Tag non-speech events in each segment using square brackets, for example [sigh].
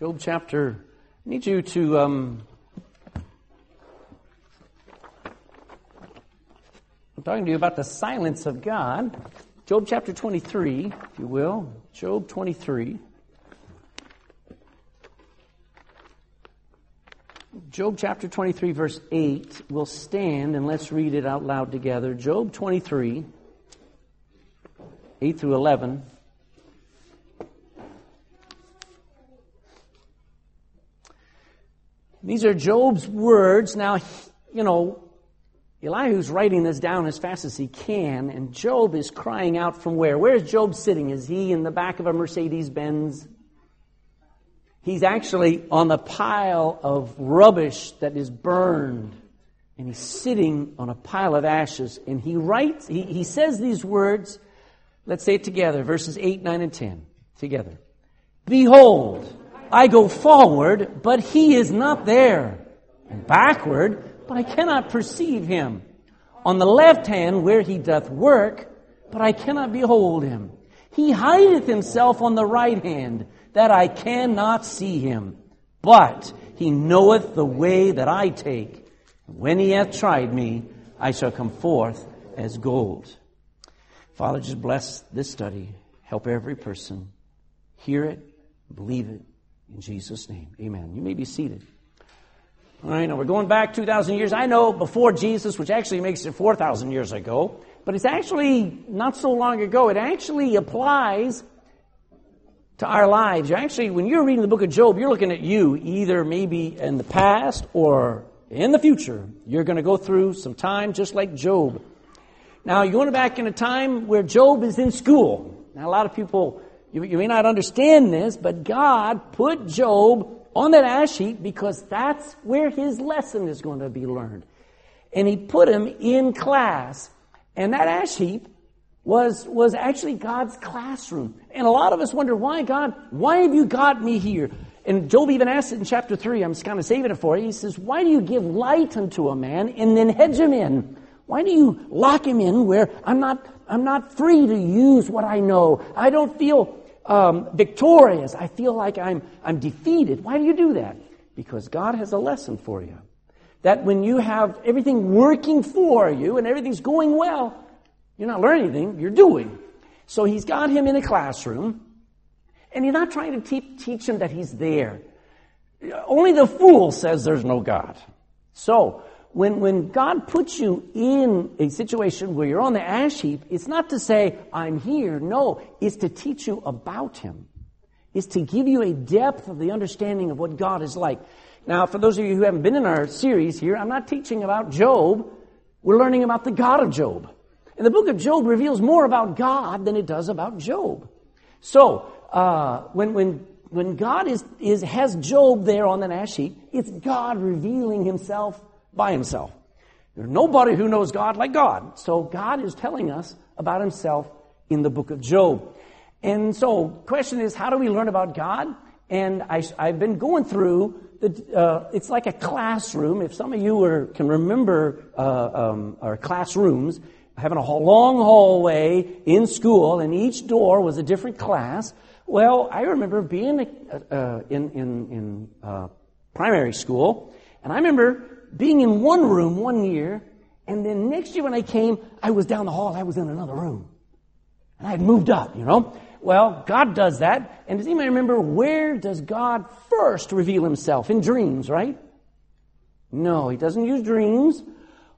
Job chapter. I need you to. Um, I'm talking to you about the silence of God. Job chapter 23, if you will. Job 23. Job chapter 23, verse 8. We'll stand and let's read it out loud together. Job 23, 8 through 11. These are Job's words. Now, you know, Elihu's writing this down as fast as he can, and Job is crying out from where? Where is Job sitting? Is he in the back of a Mercedes Benz? He's actually on the pile of rubbish that is burned, and he's sitting on a pile of ashes, and he writes, he, he says these words. Let's say it together, verses 8, 9, and 10. Together. Behold, I go forward, but he is not there. And backward, but I cannot perceive him. On the left hand, where he doth work, but I cannot behold him. He hideth himself on the right hand, that I cannot see him. But he knoweth the way that I take. When he hath tried me, I shall come forth as gold. Father, just bless this study. Help every person hear it, believe it, in Jesus' name, amen. You may be seated. All right, now we're going back 2,000 years. I know before Jesus, which actually makes it 4,000 years ago, but it's actually not so long ago. It actually applies to our lives. You're actually, when you're reading the book of Job, you're looking at you, either maybe in the past or in the future. You're going to go through some time just like Job. Now, you're going back in a time where Job is in school. Now, a lot of people you, you may not understand this, but God put Job on that ash heap because that's where his lesson is going to be learned. And he put him in class. And that ash heap was, was actually God's classroom. And a lot of us wonder, why God, why have you got me here? And Job even asked it in chapter 3. I'm just kind of saving it for you. He says, why do you give light unto a man and then hedge him in? Why do you lock him in where I'm not, I'm not free to use what I know? I don't feel um, victorious. I feel like I'm, I'm defeated. Why do you do that? Because God has a lesson for you. That when you have everything working for you and everything's going well, you're not learning anything, you're doing. So he's got him in a classroom, and he's not trying to te- teach him that he's there. Only the fool says there's no God. So, when, when God puts you in a situation where you're on the ash heap, it's not to say, I'm here. No, it's to teach you about Him. It's to give you a depth of the understanding of what God is like. Now, for those of you who haven't been in our series here, I'm not teaching about Job. We're learning about the God of Job. And the book of Job reveals more about God than it does about Job. So, uh, when, when, when God is, is, has Job there on the ash heap, it's God revealing himself by himself. There's nobody who knows God like God. So God is telling us about himself in the book of Job. And so, question is, how do we learn about God? And I, have been going through the, uh, it's like a classroom. If some of you are, can remember uh, um, our classrooms, having a long hallway in school, and each door was a different class. Well, I remember being uh, in, in, in uh, primary school, and I remember being in one room one year, and then next year when I came, I was down the hall, I was in another room. And I had moved up, you know. Well, God does that. And does anybody remember where does God first reveal himself? In dreams, right? No, he doesn't use dreams.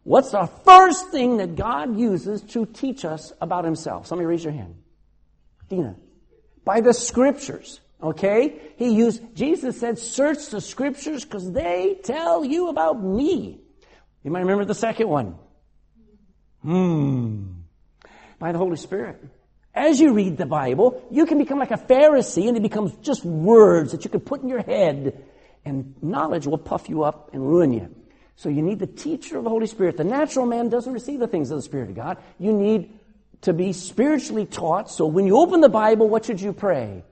What's the first thing that God uses to teach us about himself? Somebody raise your hand. Dina. By the scriptures. Okay? He used, Jesus said, search the scriptures because they tell you about me. You might remember the second one. Hmm. By the Holy Spirit. As you read the Bible, you can become like a Pharisee and it becomes just words that you can put in your head and knowledge will puff you up and ruin you. So you need the teacher of the Holy Spirit. The natural man doesn't receive the things of the Spirit of God. You need to be spiritually taught. So when you open the Bible, what should you pray?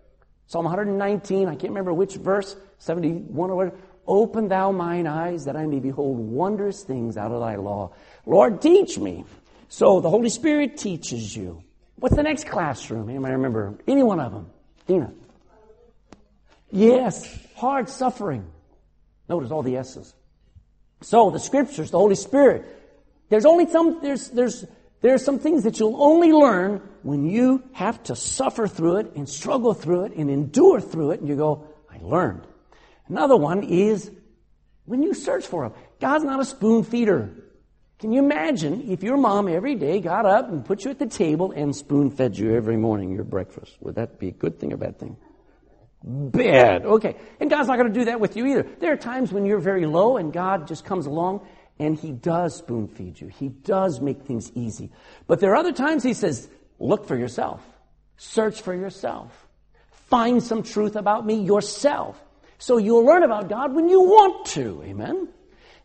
Psalm 119, I can't remember which verse, 71 or whatever. Open thou mine eyes that I may behold wondrous things out of thy law. Lord, teach me. So the Holy Spirit teaches you. What's the next classroom? Anybody remember? Any one of them? Dina. Yes. hard suffering. Notice all the S's. So the scriptures, the Holy Spirit, there's only some, there's, there's, there's some things that you'll only learn when you have to suffer through it and struggle through it and endure through it and you go, I learned. Another one is when you search for Him. God's not a spoon feeder. Can you imagine if your mom every day got up and put you at the table and spoon fed you every morning your breakfast? Would that be a good thing or bad thing? Bad. Okay. And God's not going to do that with you either. There are times when you're very low and God just comes along and He does spoon feed you. He does make things easy. But there are other times He says, look for yourself. Search for yourself. Find some truth about me yourself. So you'll learn about God when you want to. Amen.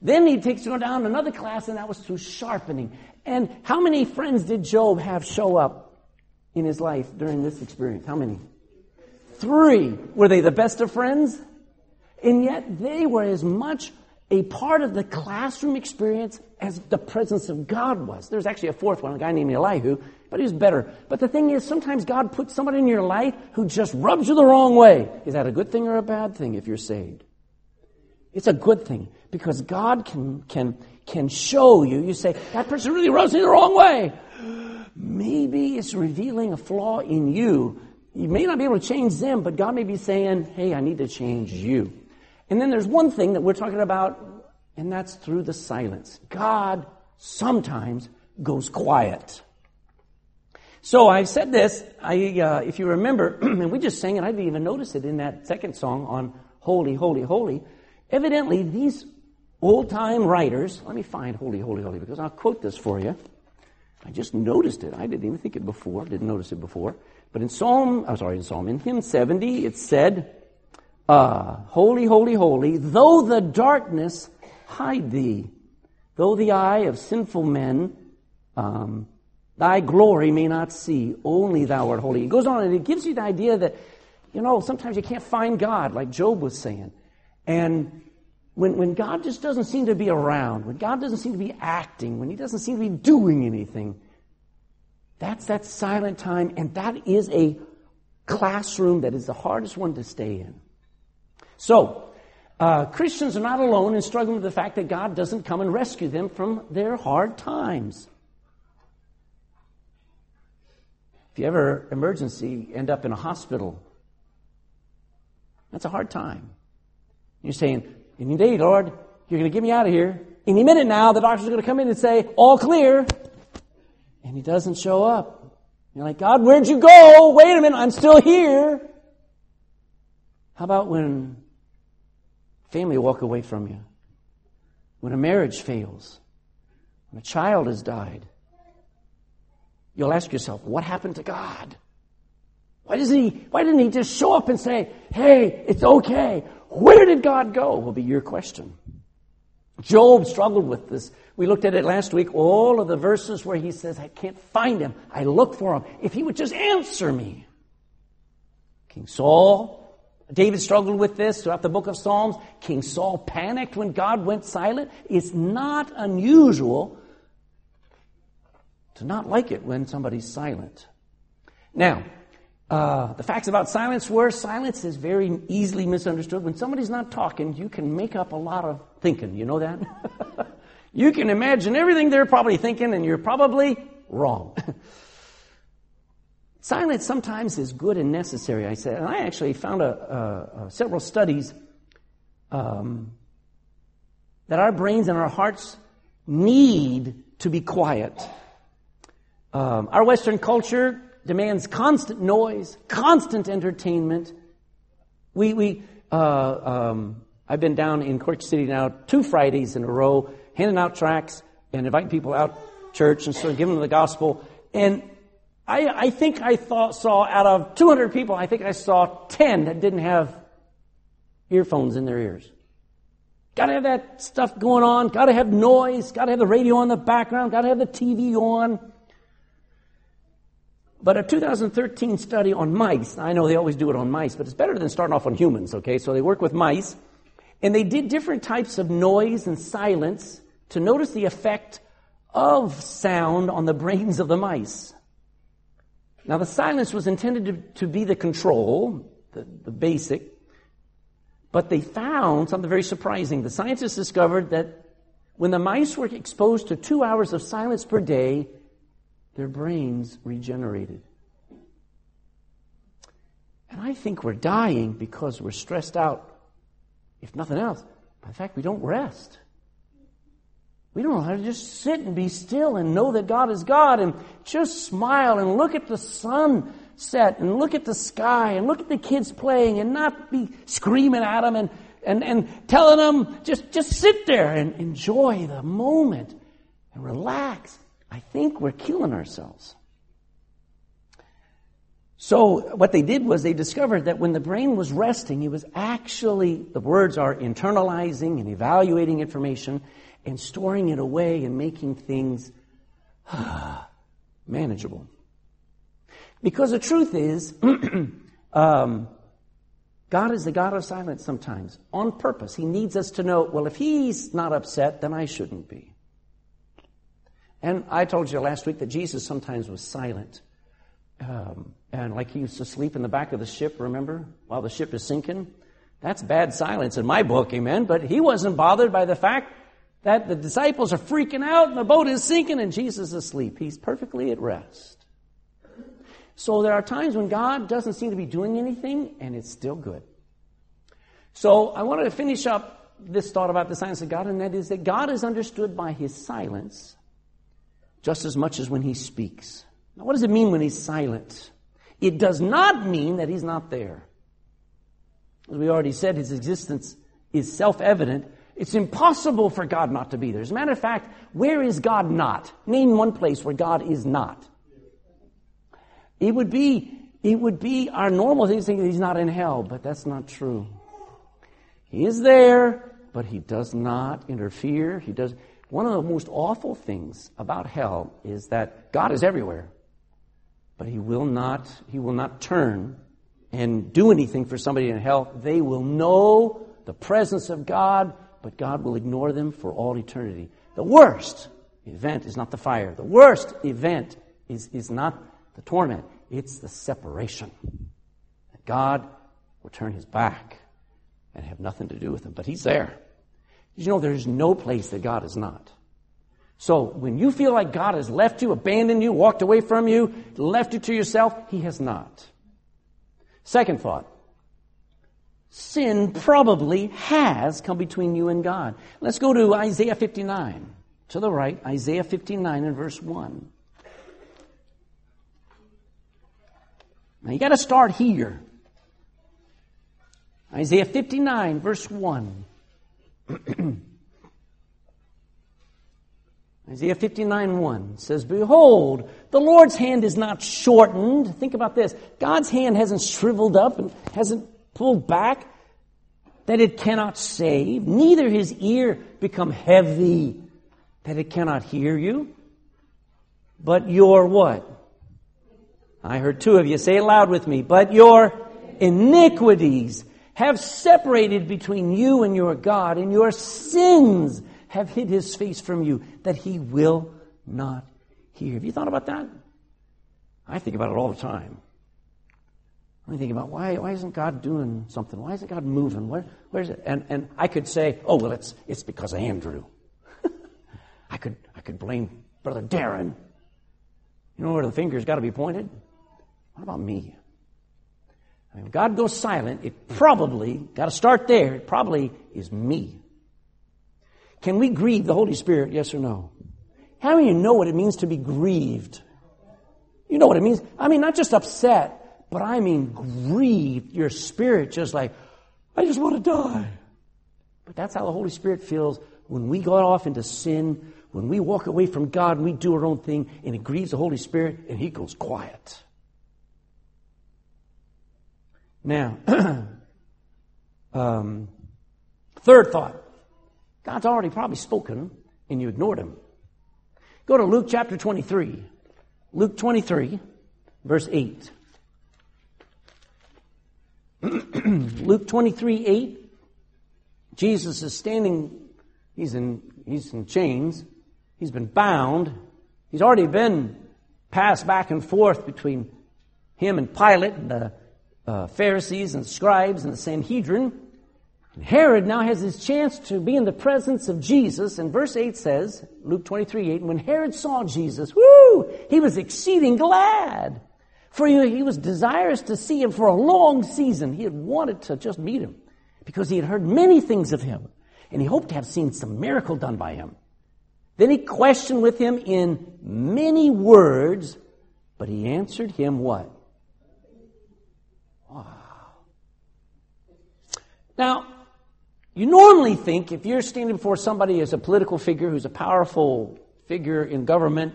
Then he takes you down another class, and that was through sharpening. And how many friends did Job have show up in his life during this experience? How many? Three. Were they the best of friends? And yet they were as much a part of the classroom experience as the presence of God was. There's actually a fourth one, a guy named Elihu, but he was better. But the thing is, sometimes God puts somebody in your life who just rubs you the wrong way. Is that a good thing or a bad thing if you're saved? It's a good thing because God can, can, can show you. You say, that person really rubs me the wrong way. Maybe it's revealing a flaw in you. You may not be able to change them, but God may be saying, hey, I need to change you. And then there's one thing that we're talking about, and that's through the silence. God sometimes goes quiet. So I've said this, I, uh, if you remember, [clears throat] and we just sang it, I didn't even notice it in that second song on Holy, Holy, Holy. Evidently, these old time writers, let me find holy, holy, holy, because I'll quote this for you. I just noticed it. I didn't even think it before, didn't notice it before. But in Psalm, I'm sorry, in Psalm, in hymn 70, it said, uh, Holy, holy, holy, though the darkness hide thee, though the eye of sinful men um, thy glory may not see, only thou art holy. It goes on and it gives you the idea that, you know, sometimes you can't find God, like Job was saying. And when, when God just doesn't seem to be around, when God doesn't seem to be acting, when He doesn't seem to be doing anything, that's that silent time, and that is a classroom that is the hardest one to stay in. So, uh, Christians are not alone in struggling with the fact that God doesn't come and rescue them from their hard times. If you ever emergency end up in a hospital, that's a hard time. You're saying, any day, Lord, you're going to get me out of here. Any minute now, the doctor's going to come in and say, all clear. And he doesn't show up. You're like, God, where'd you go? Wait a minute, I'm still here. How about when family walk away from you? When a marriage fails? When a child has died? You'll ask yourself, what happened to God? Why doesn't he, why didn't he just show up and say, hey, it's okay. Where did God go? Will be your question. Job struggled with this. We looked at it last week, all of the verses where he says, I can't find him. I look for him. If he would just answer me. King Saul, David struggled with this throughout the book of Psalms. King Saul panicked when God went silent. It's not unusual to not like it when somebody's silent. Now, uh, the facts about silence were silence is very easily misunderstood. When somebody's not talking, you can make up a lot of thinking. You know that? [laughs] you can imagine everything they're probably thinking, and you're probably wrong. [laughs] silence sometimes is good and necessary, I said. And I actually found a, a, a several studies um, that our brains and our hearts need to be quiet. Um, our Western culture demands constant noise, constant entertainment. We, we, uh, um, I've been down in Cork City now two Fridays in a row, handing out tracts and inviting people out church and sort of giving them the gospel. And I, I think I thought, saw out of 200 people, I think I saw 10 that didn't have earphones in their ears. Gotta have that stuff going on, gotta have noise, gotta have the radio on the background, gotta have the TV on. But a 2013 study on mice, I know they always do it on mice, but it's better than starting off on humans, okay? So they work with mice, and they did different types of noise and silence to notice the effect of sound on the brains of the mice. Now, the silence was intended to, to be the control, the, the basic, But they found something very surprising. The scientists discovered that when the mice were exposed to two hours of silence per day, their brains regenerated. And I think we're dying because we're stressed out, if nothing else, by the fact we don't rest. We don't know how to just sit and be still and know that God is God and just smile and look at the sun set and look at the sky and look at the kids playing and not be screaming at them and, and, and telling them just, just sit there and enjoy the moment and relax. I think we're killing ourselves. So what they did was they discovered that when the brain was resting, it was actually, the words are internalizing and evaluating information and storing it away and making things [sighs] manageable. Because the truth is, [clears throat] um, God is the God of silence sometimes, on purpose. He needs us to know, well, if He's not upset, then I shouldn't be. And I told you last week that Jesus sometimes was silent. Um, and like he used to sleep in the back of the ship, remember, while the ship is sinking? That's bad silence in my book, amen. But he wasn't bothered by the fact that the disciples are freaking out and the boat is sinking and Jesus is asleep. He's perfectly at rest. So there are times when God doesn't seem to be doing anything and it's still good. So I wanted to finish up this thought about the silence of God, and that is that God is understood by his silence just as much as when he speaks. Now, what does it mean when he's silent? It does not mean that he's not there. As we already said, his existence is self evident. It's impossible for God not to be there. As a matter of fact, where is God not? Name one place where God is not. It would be, it would be our normal thing to think he's not in hell, but that's not true. He is there, but he does not interfere. He does. One of the most awful things about hell is that God is everywhere, but he will not, he will not turn and do anything for somebody in hell. They will know the presence of God, but God will ignore them for all eternity. The worst event is not the fire. The worst event is, is not the torment. It's the separation. That God will turn his back and have nothing to do with them. But he's there. You know, there's no place that God is not. So when you feel like God has left you, abandoned you, walked away from you, left you to yourself, He has not. Second thought. Sin probably has come between you and God. Let's go to Isaiah 59. To the right, Isaiah 59 and verse 1. Now you got to start here. Isaiah 59, verse 1. [clears throat] Isaiah 59 1 says, Behold, the Lord's hand is not shortened. Think about this. God's hand hasn't shriveled up and hasn't pulled back that it cannot save, neither his ear become heavy that it cannot hear you. But your what? I heard two of you say it loud with me. But your iniquities have separated between you and your God, and your sins have hid his face from you, that he will not hear. Have you thought about that? I think about it all the time. I think about why, why isn't God doing something? Why isn't God moving? Where, where's it? And, and I could say, oh, well, it's, it's because of Andrew. [laughs] I, could, I could blame Brother Darren. You know where the finger's got to be pointed? What about me? I mean, God goes silent, it probably, got to start there, it probably is me. Can we grieve the Holy Spirit, yes or no? How do you know what it means to be grieved? You know what it means? I mean, not just upset, but I mean grieved. Your spirit just like, I just want to die. But that's how the Holy Spirit feels when we go off into sin, when we walk away from God and we do our own thing, and it grieves the Holy Spirit, and He goes quiet. Now, [clears throat] um, third thought God's already probably spoken and you ignored him. Go to Luke chapter 23. Luke 23, verse 8. [clears throat] Luke 23, 8. Jesus is standing, he's in, he's in chains. He's been bound. He's already been passed back and forth between him and Pilate and the uh, Pharisees and scribes and the Sanhedrin. Herod now has his chance to be in the presence of Jesus, and verse 8 says, Luke 23 8, when Herod saw Jesus, whoo, he was exceeding glad. For he, was desirous to see him for a long season. He had wanted to just meet him because he had heard many things of him, and he hoped to have seen some miracle done by him. Then he questioned with him in many words, but he answered him what? Wow. Now, you normally think if you're standing before somebody as a political figure who's a powerful figure in government,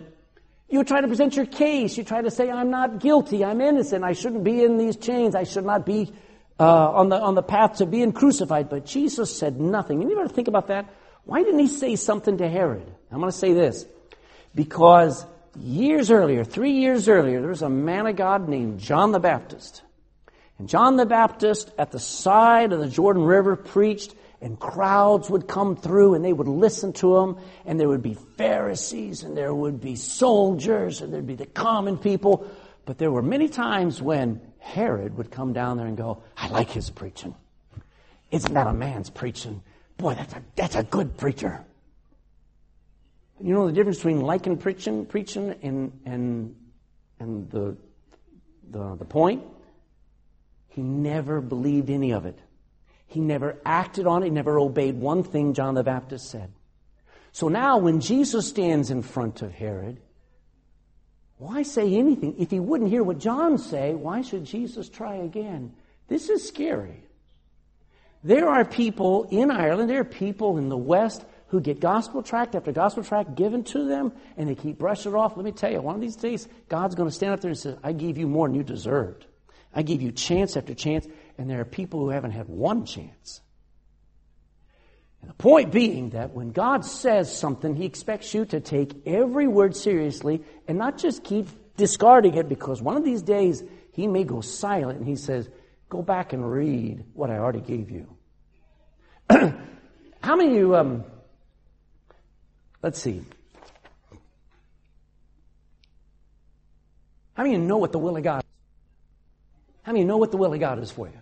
you try to present your case. You try to say, I'm not guilty. I'm innocent. I shouldn't be in these chains. I should not be uh, on, the, on the path to being crucified. But Jesus said nothing. And you ever think about that? Why didn't he say something to Herod? I'm going to say this. Because years earlier, three years earlier, there was a man of God named John the Baptist. And John the Baptist at the side of the Jordan River preached and crowds would come through and they would listen to him and there would be Pharisees and there would be soldiers and there'd be the common people. But there were many times when Herod would come down there and go, I like his preaching. Isn't that a man's preaching? Boy, that's a, that's a good preacher. You know the difference between liking preaching, preaching and, and, and the, the, the point? He never believed any of it. He never acted on it, he never obeyed one thing John the Baptist said. So now, when Jesus stands in front of Herod, why say anything? If he wouldn't hear what John say, why should Jesus try again? This is scary. There are people in Ireland, there are people in the West who get gospel tract after gospel tract given to them and they keep brushing it off. Let me tell you, one of these days, God's going to stand up there and say, I gave you more than you deserved. I gave you chance after chance and there are people who haven't had one chance. And the point being that when God says something, He expects you to take every word seriously and not just keep discarding it because one of these days He may go silent and He says, Go back and read what I already gave you. [clears throat] How many of you, um, let's see. How many of you know what the will of God is? How many of you know what the will of God is for you?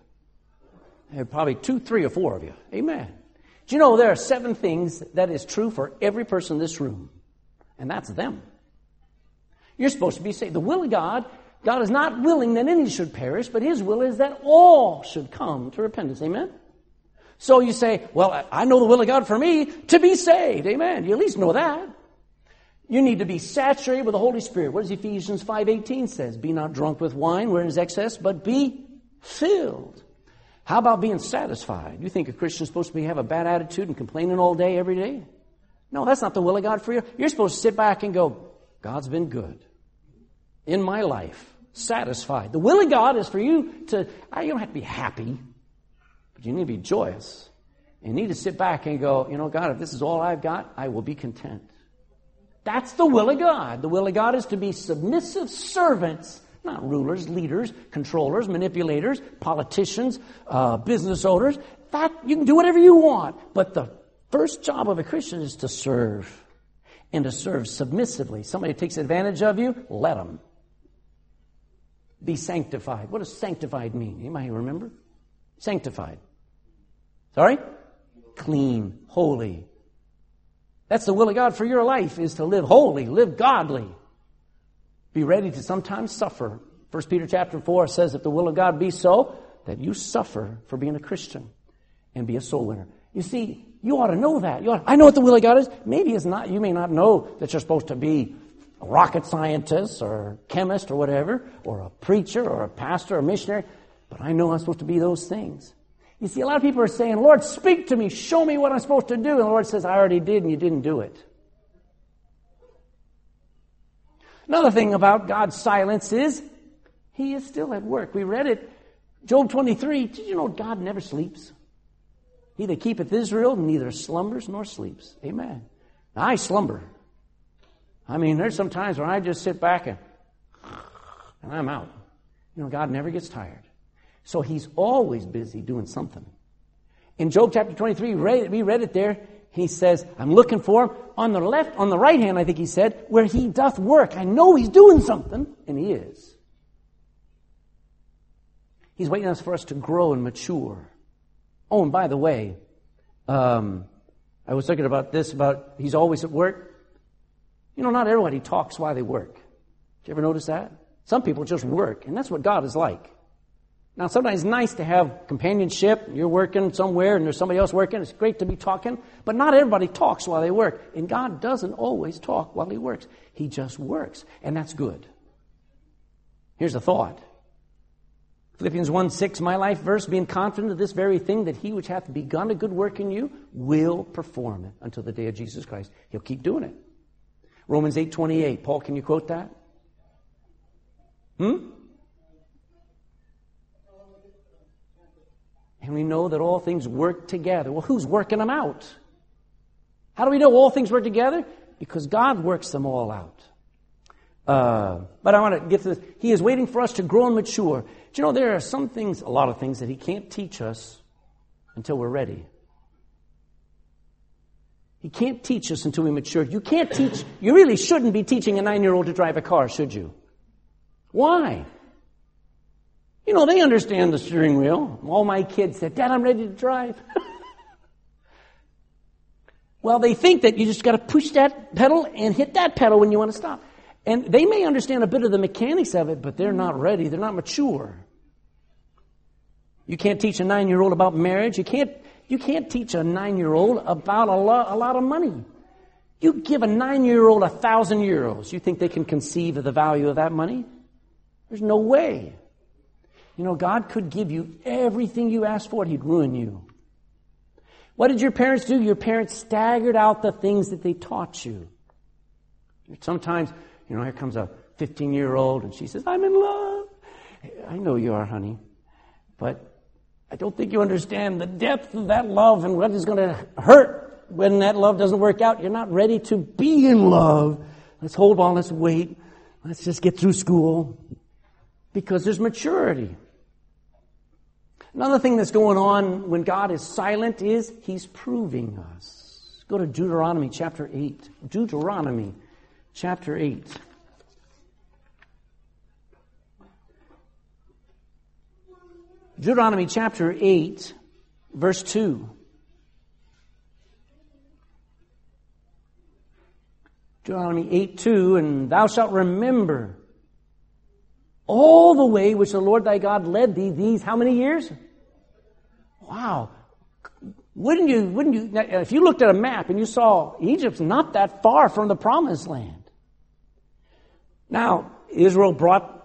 There are probably two, three, or four of you. Amen. Do you know there are seven things that is true for every person in this room? And that's them. You're supposed to be saved. The will of God, God is not willing that any should perish, but His will is that all should come to repentance. Amen? So you say, well, I know the will of God for me to be saved. Amen. You at least know that. You need to be saturated with the Holy Spirit. What does Ephesians 5.18 says? Be not drunk with wine wherein is excess, but be filled how about being satisfied? You think a Christian is supposed to be, have a bad attitude and complaining all day, every day? No, that's not the will of God for you. You're supposed to sit back and go, God's been good in my life, satisfied. The will of God is for you to, ah, you don't have to be happy, but you need to be joyous. You need to sit back and go, you know, God, if this is all I've got, I will be content. That's the will of God. The will of God is to be submissive servants not rulers, leaders, controllers, manipulators, politicians, uh, business owners. That you can do whatever you want. But the first job of a Christian is to serve. And to serve submissively. Somebody takes advantage of you, let them. Be sanctified. What does sanctified mean? Anybody remember? Sanctified. Sorry? Clean, holy. That's the will of God for your life is to live holy, live godly. Be ready to sometimes suffer. 1 Peter chapter 4 says, if the will of God be so, that you suffer for being a Christian and be a soul winner. You see, you ought to know that. Ought, I know what the will of God is. Maybe it's not, you may not know that you're supposed to be a rocket scientist or chemist or whatever, or a preacher or a pastor or a missionary, but I know I'm supposed to be those things. You see, a lot of people are saying, Lord, speak to me, show me what I'm supposed to do. And the Lord says, I already did and you didn't do it. Another thing about God's silence is He is still at work. We read it. Job 23. Did you know God never sleeps? He that keepeth Israel neither slumbers nor sleeps. Amen. Now, I slumber. I mean, there's some times where I just sit back and, and I'm out. You know, God never gets tired. So He's always busy doing something. In Job chapter 23, we read it there. He says, I'm looking for him. On the left, on the right hand, I think he said, where he doth work. I know he's doing something, and he is. He's waiting for us to grow and mature. Oh, and by the way, um, I was thinking about this about he's always at work. You know, not everybody talks while they work. Did you ever notice that? Some people just work, and that's what God is like. Now, sometimes it's nice to have companionship. You're working somewhere and there's somebody else working. It's great to be talking. But not everybody talks while they work. And God doesn't always talk while He works. He just works. And that's good. Here's a thought. Philippians 1 6, my life verse, being confident of this very thing, that he which hath begun a good work in you will perform it until the day of Jesus Christ. He'll keep doing it. Romans eight twenty eight. Paul, can you quote that? Hmm? And we know that all things work together. Well, who's working them out? How do we know all things work together? Because God works them all out. Uh, but I want to get to this. He is waiting for us to grow and mature. Do you know there are some things, a lot of things, that He can't teach us until we're ready. He can't teach us until we mature. You can't teach, you really shouldn't be teaching a nine year old to drive a car, should you? Why? You know, they understand the steering wheel. All my kids said, Dad, I'm ready to drive. [laughs] well, they think that you just got to push that pedal and hit that pedal when you want to stop. And they may understand a bit of the mechanics of it, but they're not ready. They're not mature. You can't teach a nine year old about marriage. You can't, you can't teach a nine year old about a lot, a lot of money. You give a nine year old a thousand euros. You think they can conceive of the value of that money? There's no way. You know, God could give you everything you asked for, He'd ruin you. What did your parents do? Your parents staggered out the things that they taught you. Sometimes, you know, here comes a 15 year old and she says, I'm in love. I know you are, honey. But I don't think you understand the depth of that love and what is going to hurt when that love doesn't work out. You're not ready to be in love. Let's hold on, let's wait. Let's just get through school. Because there's maturity. Another thing that's going on when God is silent is He's proving us. Go to Deuteronomy chapter 8. Deuteronomy chapter 8. Deuteronomy chapter 8, verse 2. Deuteronomy 8 2, and thou shalt remember all the way which the Lord thy God led thee these how many years? Wow. Wouldn't you, wouldn't you, if you looked at a map and you saw Egypt's not that far from the promised land. Now, Israel brought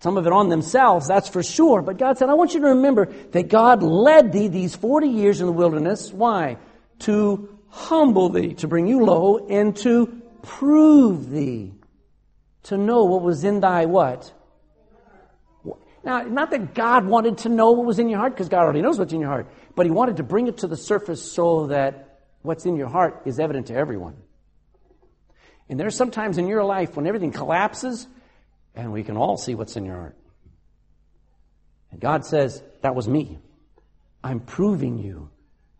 some of it on themselves, that's for sure. But God said, I want you to remember that God led thee these 40 years in the wilderness. Why? To humble thee, to bring you low, and to prove thee. To know what was in thy what? Now, not that God wanted to know what was in your heart, because God already knows what's in your heart, but He wanted to bring it to the surface so that what's in your heart is evident to everyone. And there's sometimes in your life when everything collapses, and we can all see what's in your heart. And God says, That was me. I'm proving you.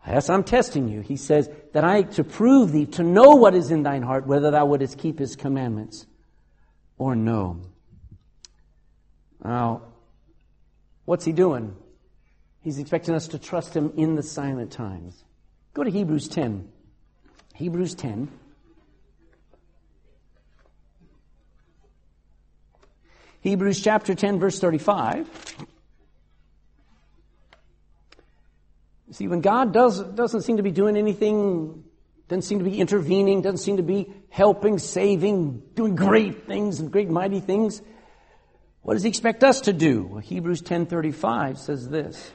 Yes, I'm testing you. He says that I, to prove thee, to know what is in thine heart, whether thou wouldest keep his commandments or no. Now, What's he doing? He's expecting us to trust him in the silent times. Go to Hebrews 10. Hebrews 10. Hebrews chapter 10, verse 35. See, when God does, doesn't seem to be doing anything, doesn't seem to be intervening, doesn't seem to be helping, saving, doing great things and great mighty things, what does he expect us to do? Well, Hebrews 10:35 says this.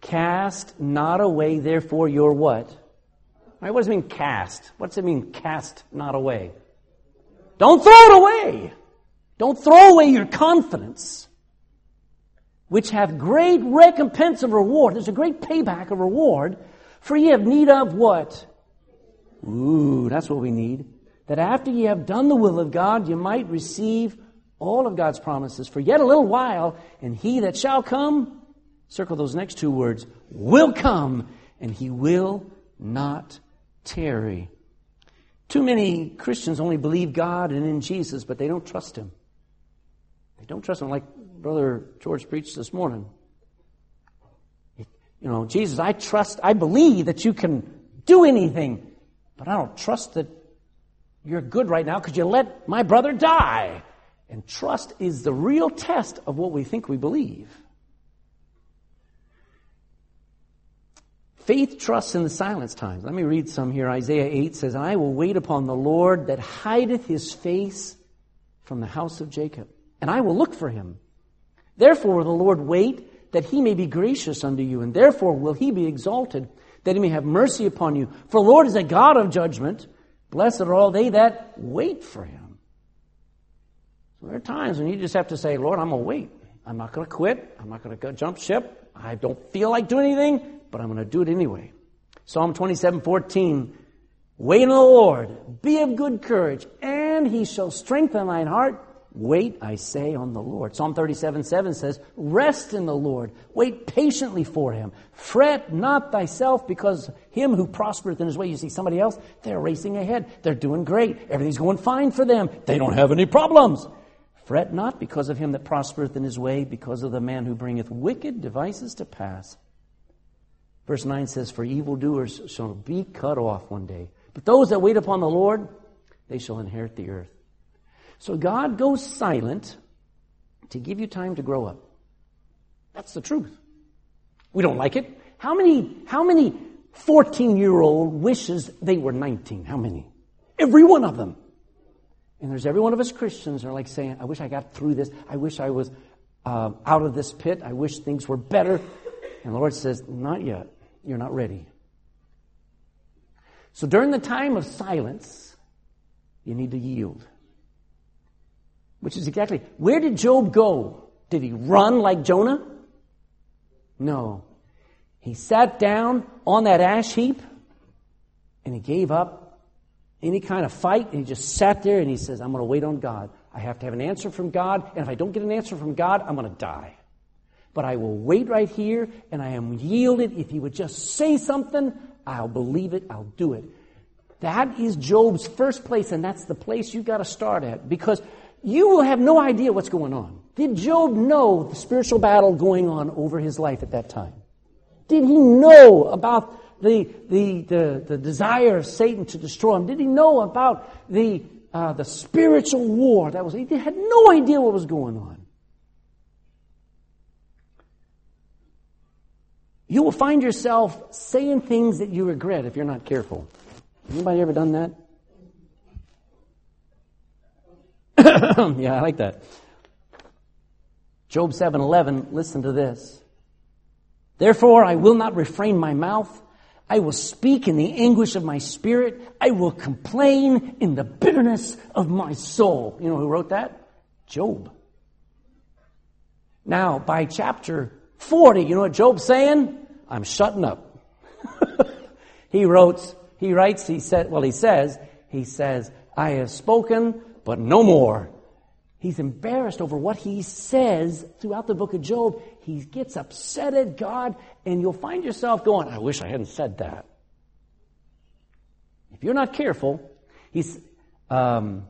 Cast not away therefore your what? What does it mean cast? What does it mean cast not away? Don't throw it away. Don't throw away your confidence, which have great recompense of reward. There's a great payback of reward, for ye have need of what? Ooh, that's what we need. That after ye have done the will of God, you might receive all of God's promises for yet a little while, and he that shall come, circle those next two words, will come, and he will not tarry. Too many Christians only believe God and in Jesus, but they don't trust him. They don't trust him like Brother George preached this morning. You know, Jesus, I trust, I believe that you can do anything, but I don't trust that you're good right now because you let my brother die. And trust is the real test of what we think we believe. Faith trusts in the silence times. Let me read some here. Isaiah 8 says, I will wait upon the Lord that hideth his face from the house of Jacob, and I will look for him. Therefore will the Lord wait that he may be gracious unto you, and therefore will he be exalted, that he may have mercy upon you. For the Lord is a God of judgment. Blessed are all they that wait for him. So there are times when you just have to say, Lord, I'm going to wait. I'm not going to quit. I'm not going to jump ship. I don't feel like doing anything but I'm going to do it anyway. Psalm 27, 14. Wait on the Lord. Be of good courage, and he shall strengthen thine heart. Wait, I say, on the Lord. Psalm 37, 7 says, Rest in the Lord. Wait patiently for him. Fret not thyself because him who prospereth in his way. You see somebody else, they're racing ahead. They're doing great. Everything's going fine for them. They don't have any problems. Fret not because of him that prospereth in his way, because of the man who bringeth wicked devices to pass. Verse 9 says, For evildoers shall be cut off one day. But those that wait upon the Lord, they shall inherit the earth. So God goes silent to give you time to grow up. That's the truth. We don't like it. How many, how many 14 year old wishes they were 19? How many? Every one of them. And there's every one of us Christians are like saying, I wish I got through this. I wish I was uh, out of this pit. I wish things were better. And the Lord says, Not yet you're not ready. So during the time of silence, you need to yield. Which is exactly, where did Job go? Did he run like Jonah? No. He sat down on that ash heap and he gave up any kind of fight and he just sat there and he says, I'm going to wait on God. I have to have an answer from God, and if I don't get an answer from God, I'm going to die. But I will wait right here and I am yielded. If he would just say something, I'll believe it, I'll do it. That is Job's first place, and that's the place you've got to start at because you will have no idea what's going on. Did Job know the spiritual battle going on over his life at that time? Did he know about the, the, the, the desire of Satan to destroy him? Did he know about the, uh, the spiritual war that was? He had no idea what was going on. You will find yourself saying things that you regret if you're not careful. Anybody ever done that? [coughs] yeah, I like that. Job 7:11, listen to this. Therefore I will not refrain my mouth. I will speak in the anguish of my spirit. I will complain in the bitterness of my soul. You know who wrote that? Job. Now, by chapter 40, you know what Job's saying? I'm shutting up. [laughs] he wrote, he writes, he said, well, he says, he says, I have spoken, but no more. He's embarrassed over what he says throughout the book of Job. He gets upset at God, and you'll find yourself going, I wish I hadn't said that. If you're not careful, he's, um,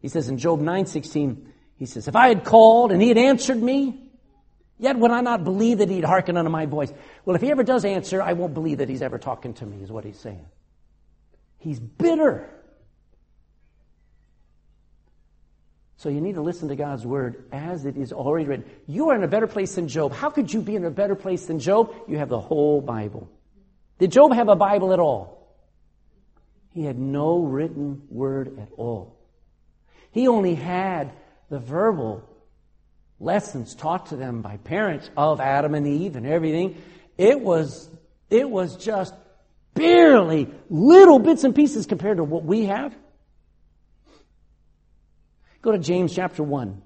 he says in Job 9:16, he says, If I had called and he had answered me, Yet would I not believe that he'd hearken unto my voice. Well, if he ever does answer, I won't believe that he's ever talking to me, is what he's saying. He's bitter. So you need to listen to God's word as it is already written. You are in a better place than Job. How could you be in a better place than Job? You have the whole Bible. Did Job have a Bible at all? He had no written word at all. He only had the verbal lessons taught to them by parents of Adam and Eve and everything. It was, it was just barely little bits and pieces compared to what we have. Go to James chapter 1.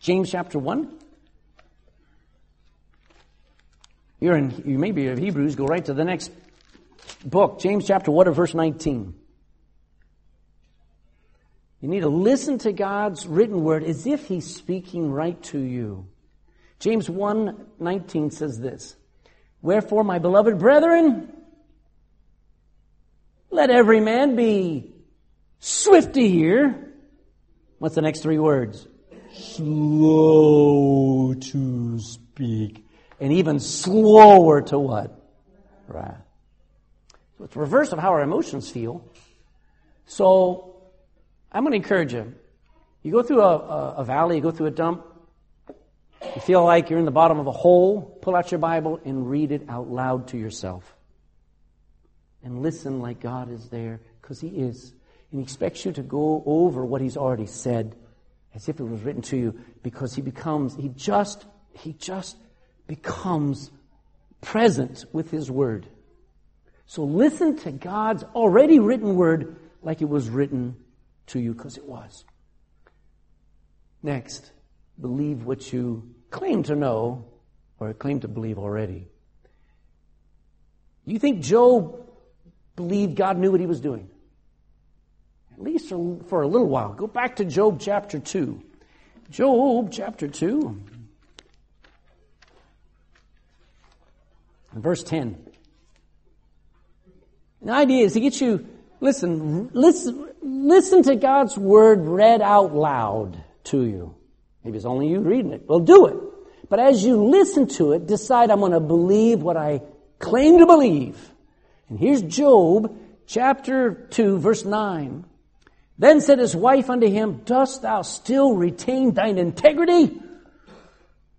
James chapter 1. You're in, you may be of Hebrews, go right to the next book, James chapter 1 verse 19. You need to listen to God's written word as if He's speaking right to you. James 1 19 says this Wherefore, my beloved brethren, let every man be swift to hear. What's the next three words? Slow to speak and even slower to what? Wrath. So it's reverse of how our emotions feel. So I'm going to encourage you. You go through a, a, a valley, you go through a dump, you feel like you're in the bottom of a hole, pull out your Bible and read it out loud to yourself. And listen like God is there, because He is. And He expects you to go over what He's already said as if it was written to you, because He becomes, He just, He just becomes present with His Word. So listen to God's already written Word like it was written to you, because it was. Next, believe what you claim to know or claim to believe already. You think Job believed God knew what he was doing? At least for a little while. Go back to Job chapter 2. Job chapter 2. Verse 10. The idea is to get you, listen, listen, listen to God's word read out loud to you. Maybe it's only you reading it. Well, do it. But as you listen to it, decide I'm going to believe what I claim to believe. And here's Job chapter 2 verse 9. Then said his wife unto him, Dost thou still retain thine integrity?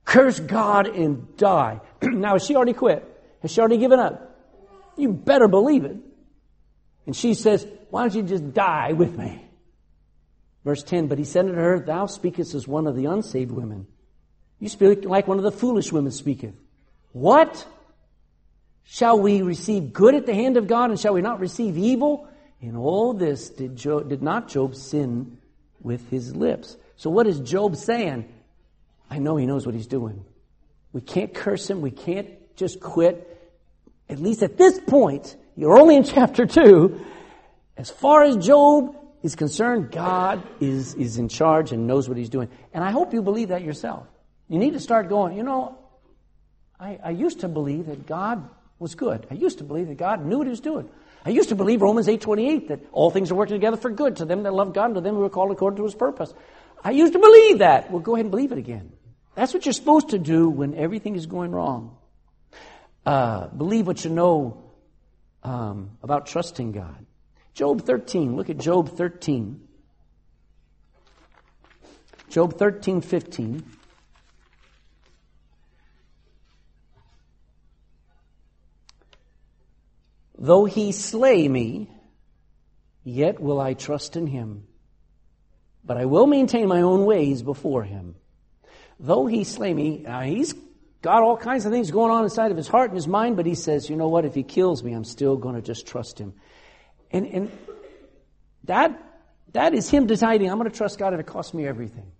Curse God and die. [clears throat] now, has she already quit? Has she already given up? You better believe it. And she says, Why don't you just die with me? Verse 10, but he said unto her, Thou speakest as one of the unsaved women. You speak like one of the foolish women speaketh. What? Shall we receive good at the hand of God and shall we not receive evil? In all this did, Job, did not Job sin with his lips. So what is Job saying? I know he knows what he's doing. We can't curse him. We can't just quit. At least at this point, you're only in chapter 2. As far as Job is concerned, God is, is in charge and knows what He's doing. And I hope you believe that yourself. You need to start going, you know, I, I used to believe that God was good. I used to believe that God knew what He was doing. I used to believe Romans 8.28, that all things are working together for good to them that love God and to them who are called according to His purpose. I used to believe that. Well, go ahead and believe it again. That's what you're supposed to do when everything is going wrong. Uh, believe what you know um, about trusting God. Job 13. Look at Job 13. Job 13, 15. Though he slay me, yet will I trust in him. But I will maintain my own ways before him. Though he slay me, uh, he's got all kinds of things going on inside of his heart and his mind, but he says, you know what, if he kills me, I'm still going to just trust him. And, and that, that is him deciding, I'm going to trust God if it costs me everything.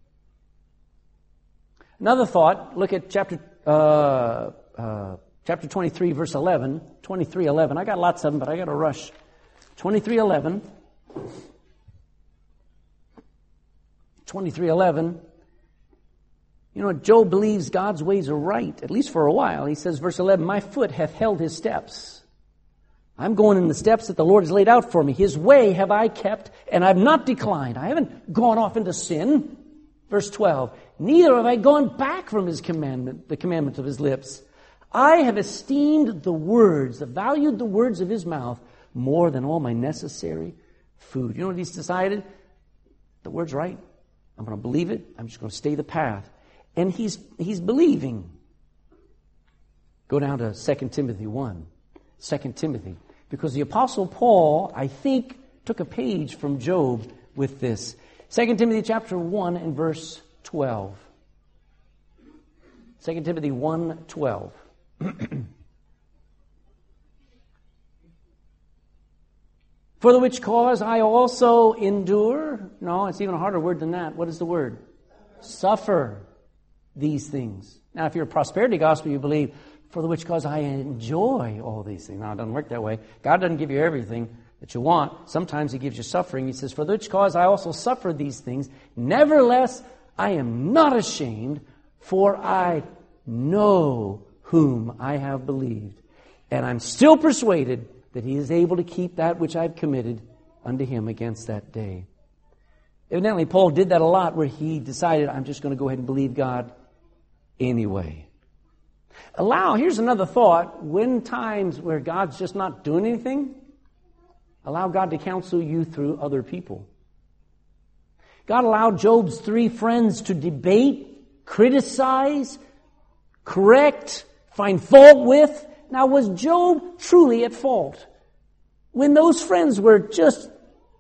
Another thought, look at chapter, uh, uh, chapter 23, verse 11. 23, 11. I got lots of them, but I got to rush. 23, 11. 23, 11. You know, Job believes God's ways are right, at least for a while. He says, verse 11, My foot hath held his steps. I'm going in the steps that the Lord has laid out for me. His way have I kept, and I've not declined. I haven't gone off into sin. Verse 12. Neither have I gone back from his commandment, the commandment of his lips. I have esteemed the words, valued the words of his mouth more than all my necessary food. You know what he's decided? The word's right. I'm going to believe it. I'm just going to stay the path. And he's, he's believing. Go down to 2 Timothy 1. 2 Timothy. Because the Apostle Paul, I think, took a page from Job with this. 2 Timothy chapter 1 and verse 12. 2 Timothy 1 12. For the which cause I also endure. No, it's even a harder word than that. What is the word? Suffer these things. Now, if you're a prosperity gospel, you believe, for the which cause I enjoy all these things. Now, it doesn't work that way. God doesn't give you everything that you want. Sometimes He gives you suffering. He says, For the which cause I also suffer these things. Nevertheless, I am not ashamed, for I know whom I have believed. And I'm still persuaded that He is able to keep that which I've committed unto Him against that day. Evidently, Paul did that a lot where he decided, I'm just going to go ahead and believe God anyway. Allow, here's another thought. When times where God's just not doing anything, allow God to counsel you through other people. God allowed Job's three friends to debate, criticize, correct, find fault with. Now, was Job truly at fault? When those friends were just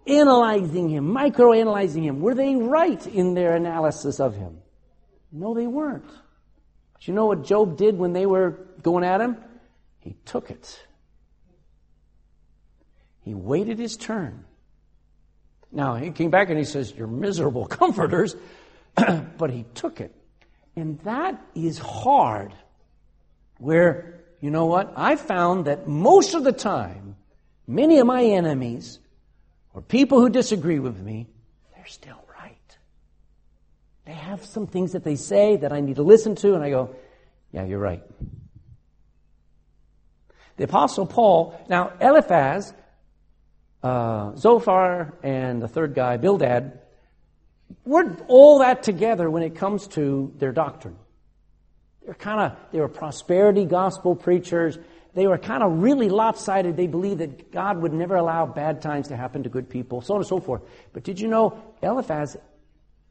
analyzing him, microanalyzing him, were they right in their analysis of him? No, they weren't. But you know what Job did when they were going at him? He took it. He waited his turn. Now, he came back and he says, You're miserable [laughs] comforters, [clears throat] but he took it. And that is hard. Where, you know what? I found that most of the time, many of my enemies, or people who disagree with me, they're still right. They have some things that they say that I need to listen to, and I go, Yeah, you're right. The Apostle Paul, now Eliphaz, uh, Zophar, and the third guy, Bildad, we're all that together when it comes to their doctrine. They're kind of, they were prosperity gospel preachers. They were kind of really lopsided. They believed that God would never allow bad times to happen to good people, so on and so forth. But did you know Eliphaz,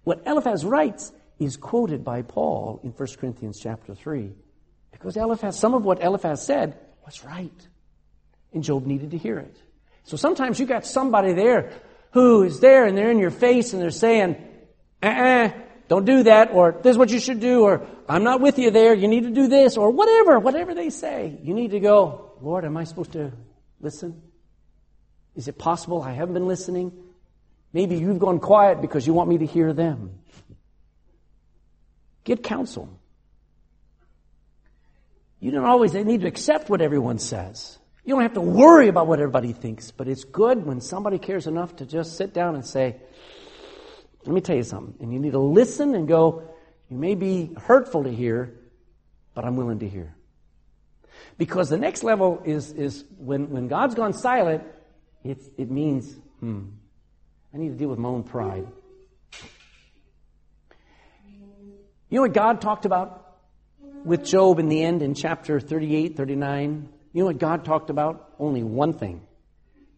what Eliphaz writes is quoted by Paul in 1 Corinthians chapter 3. Because Eliphaz, some of what Eliphaz said was right. And Job needed to hear it. So sometimes you got somebody there who is there and they're in your face and they're saying, uh-uh, don't do that, or this is what you should do, or I'm not with you there, you need to do this, or whatever, whatever they say. You need to go, Lord, am I supposed to listen? Is it possible I haven't been listening? Maybe you've gone quiet because you want me to hear them. Get counsel. You don't always need to accept what everyone says. You don't have to worry about what everybody thinks, but it's good when somebody cares enough to just sit down and say, let me tell you something. And you need to listen and go, you may be hurtful to hear, but I'm willing to hear. Because the next level is, is when, when God's gone silent, it's, it means, hmm, I need to deal with my own pride. You know what God talked about with Job in the end in chapter 38, 39? You know what God talked about? Only one thing.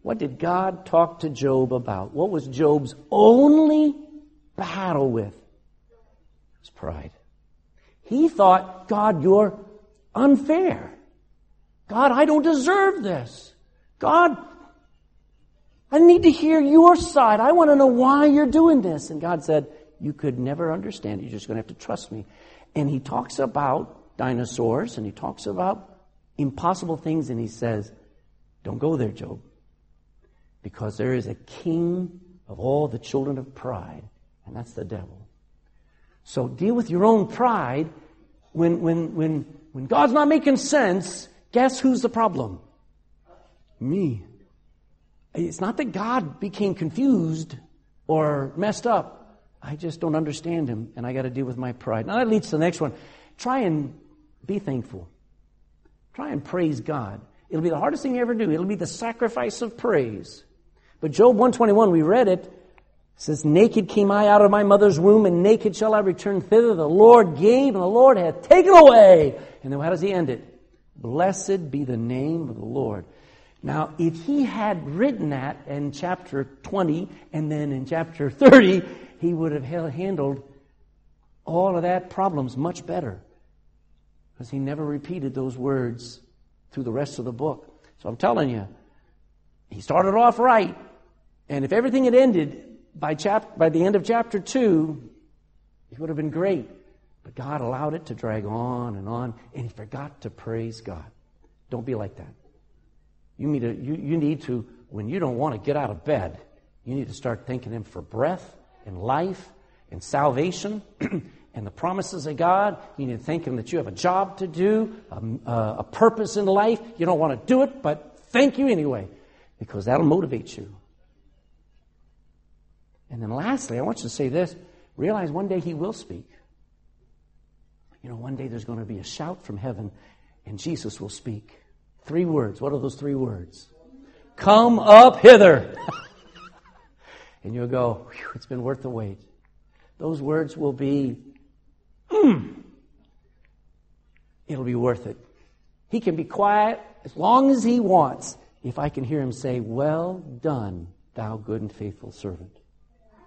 What did God talk to Job about? What was Job's only battle with was pride. He thought, God, you're unfair. God, I don't deserve this. God, I need to hear your side. I want to know why you're doing this. And God said, You could never understand. You're just going to have to trust me. And he talks about dinosaurs and he talks about impossible things and he says, Don't go there, Job. Because there is a king of all the children of pride and that's the devil. So deal with your own pride. When, when, when, when God's not making sense, guess who's the problem? Me. It's not that God became confused or messed up. I just don't understand him, and I got to deal with my pride. Now that leads to the next one. Try and be thankful. Try and praise God. It'll be the hardest thing you ever do. It'll be the sacrifice of praise. But Job 121, we read it says, Naked came I out of my mother's womb, and naked shall I return thither. The Lord gave, and the Lord hath taken away. And then how does he end it? Blessed be the name of the Lord. Now, if he had written that in chapter 20 and then in chapter 30, he would have handled all of that problems much better. Because he never repeated those words through the rest of the book. So I'm telling you, he started off right. And if everything had ended by, chap- by the end of chapter 2, it would have been great. But God allowed it to drag on and on, and he forgot to praise God. Don't be like that. You need, to, you, you need to, when you don't want to get out of bed, you need to start thanking Him for breath and life and salvation [clears throat] and the promises of God. You need to thank Him that you have a job to do, a, a purpose in life. You don't want to do it, but thank you anyway, because that'll motivate you. And then lastly, I want you to say this realize one day he will speak. You know, one day there's going to be a shout from heaven and Jesus will speak. Three words. What are those three words? Come up hither. [laughs] and you'll go, it's been worth the wait. Those words will be, mm. it'll be worth it. He can be quiet as long as he wants if I can hear him say, Well done, thou good and faithful servant.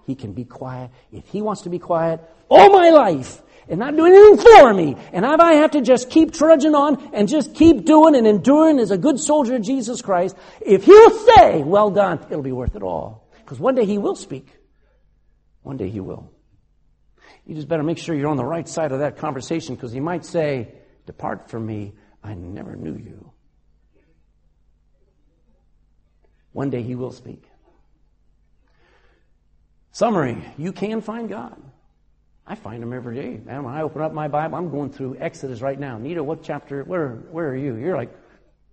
He can be quiet. If he wants to be quiet all my life and not do anything for me, and if I have to just keep trudging on and just keep doing and enduring as a good soldier of Jesus Christ, if he'll say, Well done, it'll be worth it all. Because one day he will speak. One day he will. You just better make sure you're on the right side of that conversation because he might say, Depart from me, I never knew you. One day he will speak. Summary You can find God. I find him every day. Man, when I open up my Bible, I'm going through Exodus right now. Nita, what chapter? Where, where are you? You're like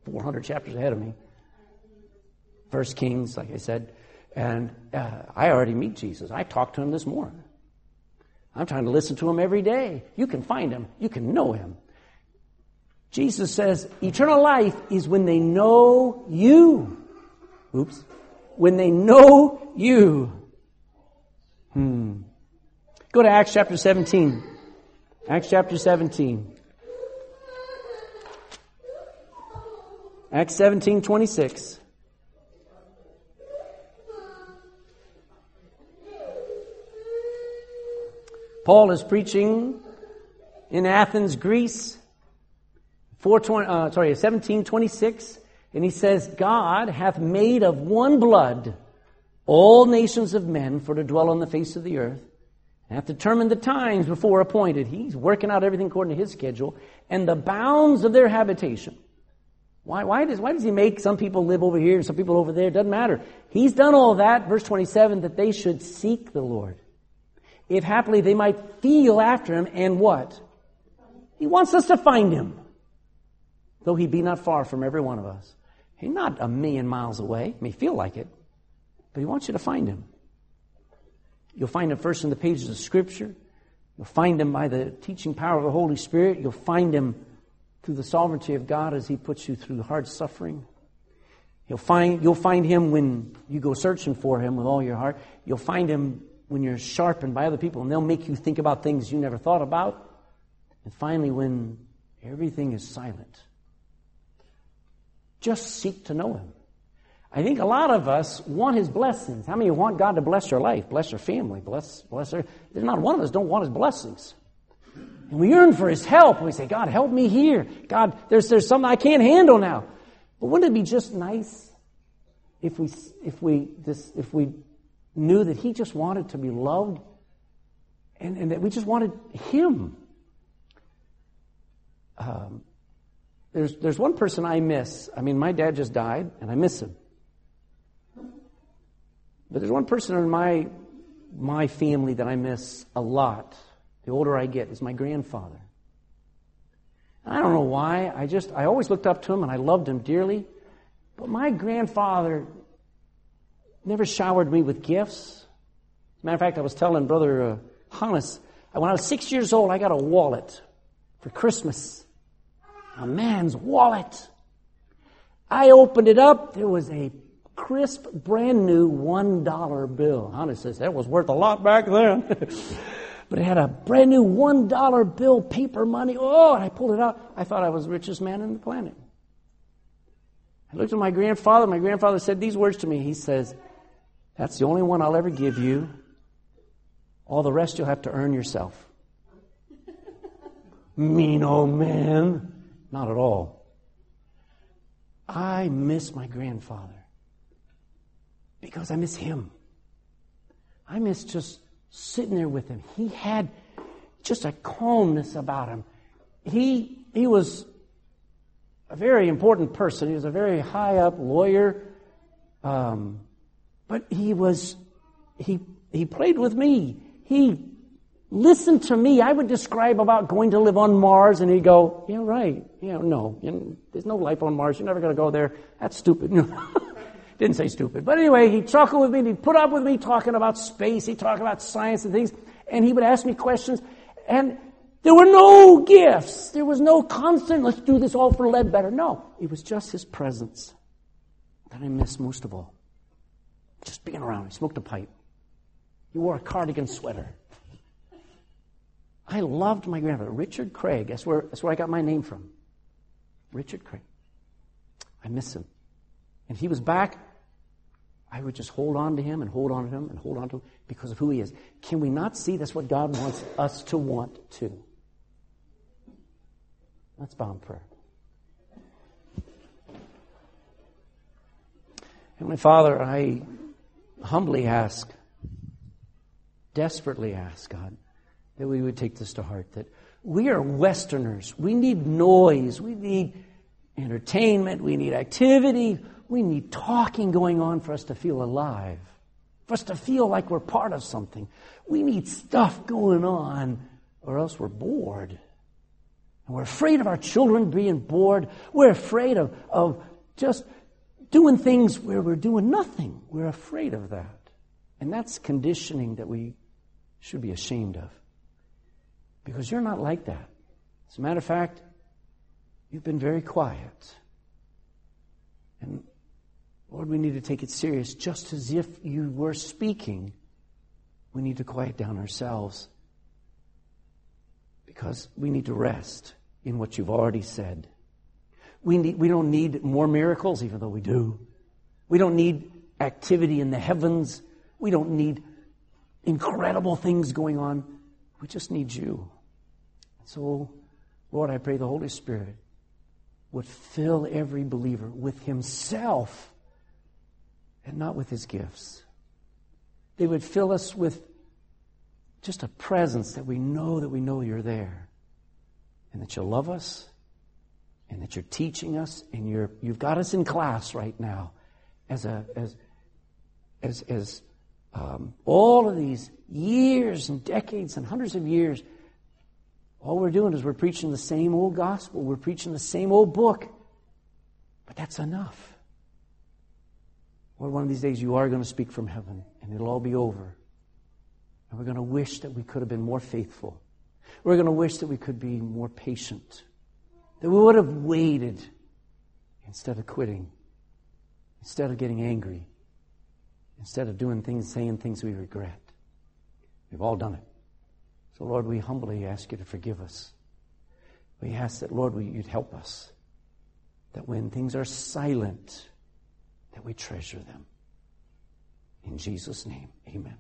400 chapters ahead of me. First Kings, like I said. And uh, I already meet Jesus. I talked to him this morning. I'm trying to listen to him every day. You can find him. You can know him. Jesus says, eternal life is when they know you. Oops. When they know you. Hmm. Go to Acts chapter 17. Acts chapter 17. Acts 17, 26. Paul is preaching in Athens, Greece. 420, uh, sorry, 1726, and he says, God hath made of one blood all nations of men for to dwell on the face of the earth, and hath determined the times before appointed. He's working out everything according to his schedule, and the bounds of their habitation. Why, why, does, why does he make some people live over here and some people over there? It doesn't matter. He's done all that, verse 27, that they should seek the Lord. If happily they might feel after him, and what? He wants us to find him though he be not far from every one of us. He's not a million miles away. He may feel like it, but he wants you to find him. You'll find him first in the pages of Scripture. You'll find him by the teaching power of the Holy Spirit. You'll find him through the sovereignty of God as he puts you through hard suffering. You'll find, you'll find him when you go searching for him with all your heart. You'll find him when you're sharpened by other people and they'll make you think about things you never thought about. And finally, when everything is silent just seek to know Him. I think a lot of us want His blessings. How many want God to bless your life, bless your family, bless, bless her? There's not one of us don't want His blessings. And we yearn for His help. We say, God, help me here. God, there's, there's something I can't handle now. But wouldn't it be just nice if we, if we, this, if we knew that He just wanted to be loved and, and that we just wanted Him? Um, there's, there's one person I miss. I mean, my dad just died, and I miss him. But there's one person in my, my family that I miss a lot. The older I get, is my grandfather. I don't know why. I just, I always looked up to him and I loved him dearly. But my grandfather never showered me with gifts. As a matter of fact, I was telling Brother uh, Hannes, when I was six years old, I got a wallet for Christmas a man's wallet. I opened it up. There was a crisp, brand new $1 bill. Honey says that was worth a lot back then. [laughs] but it had a brand new $1 bill, paper money. Oh, and I pulled it out. I thought I was the richest man on the planet. I looked at my grandfather. My grandfather said these words to me. He says, That's the only one I'll ever give you. All the rest you'll have to earn yourself. [laughs] mean old man. Not at all. I miss my grandfather because I miss him. I miss just sitting there with him. He had just a calmness about him. He, he was a very important person. He was a very high up lawyer. Um, but he was, he, he played with me. He listened to me. I would describe about going to live on Mars, and he'd go, Yeah, right. Yeah, no. There's no life on Mars. You're never going to go there. That's stupid. [laughs] Didn't say stupid. But anyway, he'd chuckle with me, and he'd put up with me talking about space. He'd talk about science and things. And he would ask me questions. And there were no gifts. There was no constant, let's do this all for Ledbetter. No. It was just his presence that I miss most of all. Just being around. He smoked a pipe. He wore a cardigan sweater. I loved my grandfather, Richard Craig. That's where, that's where I got my name from. Richard Craig. I miss him. And he was back. I would just hold on to him and hold on to him and hold on to him because of who he is. Can we not see that's what God wants us to want too? Let's bow in prayer. Heavenly Father, I humbly ask, desperately ask, God, that we would take this to heart, that we are Westerners. We need noise. We need entertainment. We need activity. We need talking going on for us to feel alive, for us to feel like we're part of something. We need stuff going on, or else we're bored. And we're afraid of our children being bored. We're afraid of, of just doing things where we're doing nothing. We're afraid of that. And that's conditioning that we should be ashamed of. Because you're not like that. As a matter of fact, you've been very quiet. And Lord, we need to take it serious. Just as if you were speaking, we need to quiet down ourselves. Because we need to rest in what you've already said. We, need, we don't need more miracles, even though we do. We don't need activity in the heavens. We don't need incredible things going on. We just need you. So, Lord, I pray the Holy Spirit would fill every believer with Himself and not with His gifts. They would fill us with just a presence that we know that we know you're there and that you love us and that you're teaching us and you're, you've got us in class right now as a, as, as, as um, all of these years and decades and hundreds of years all we're doing is we're preaching the same old gospel. We're preaching the same old book. But that's enough. Lord, one of these days you are going to speak from heaven and it'll all be over. And we're going to wish that we could have been more faithful. We're going to wish that we could be more patient. That we would have waited instead of quitting. Instead of getting angry. Instead of doing things, saying things we regret. We've all done it. So, Lord, we humbly ask you to forgive us. We ask that, Lord, you'd help us. That when things are silent, that we treasure them. In Jesus' name, amen.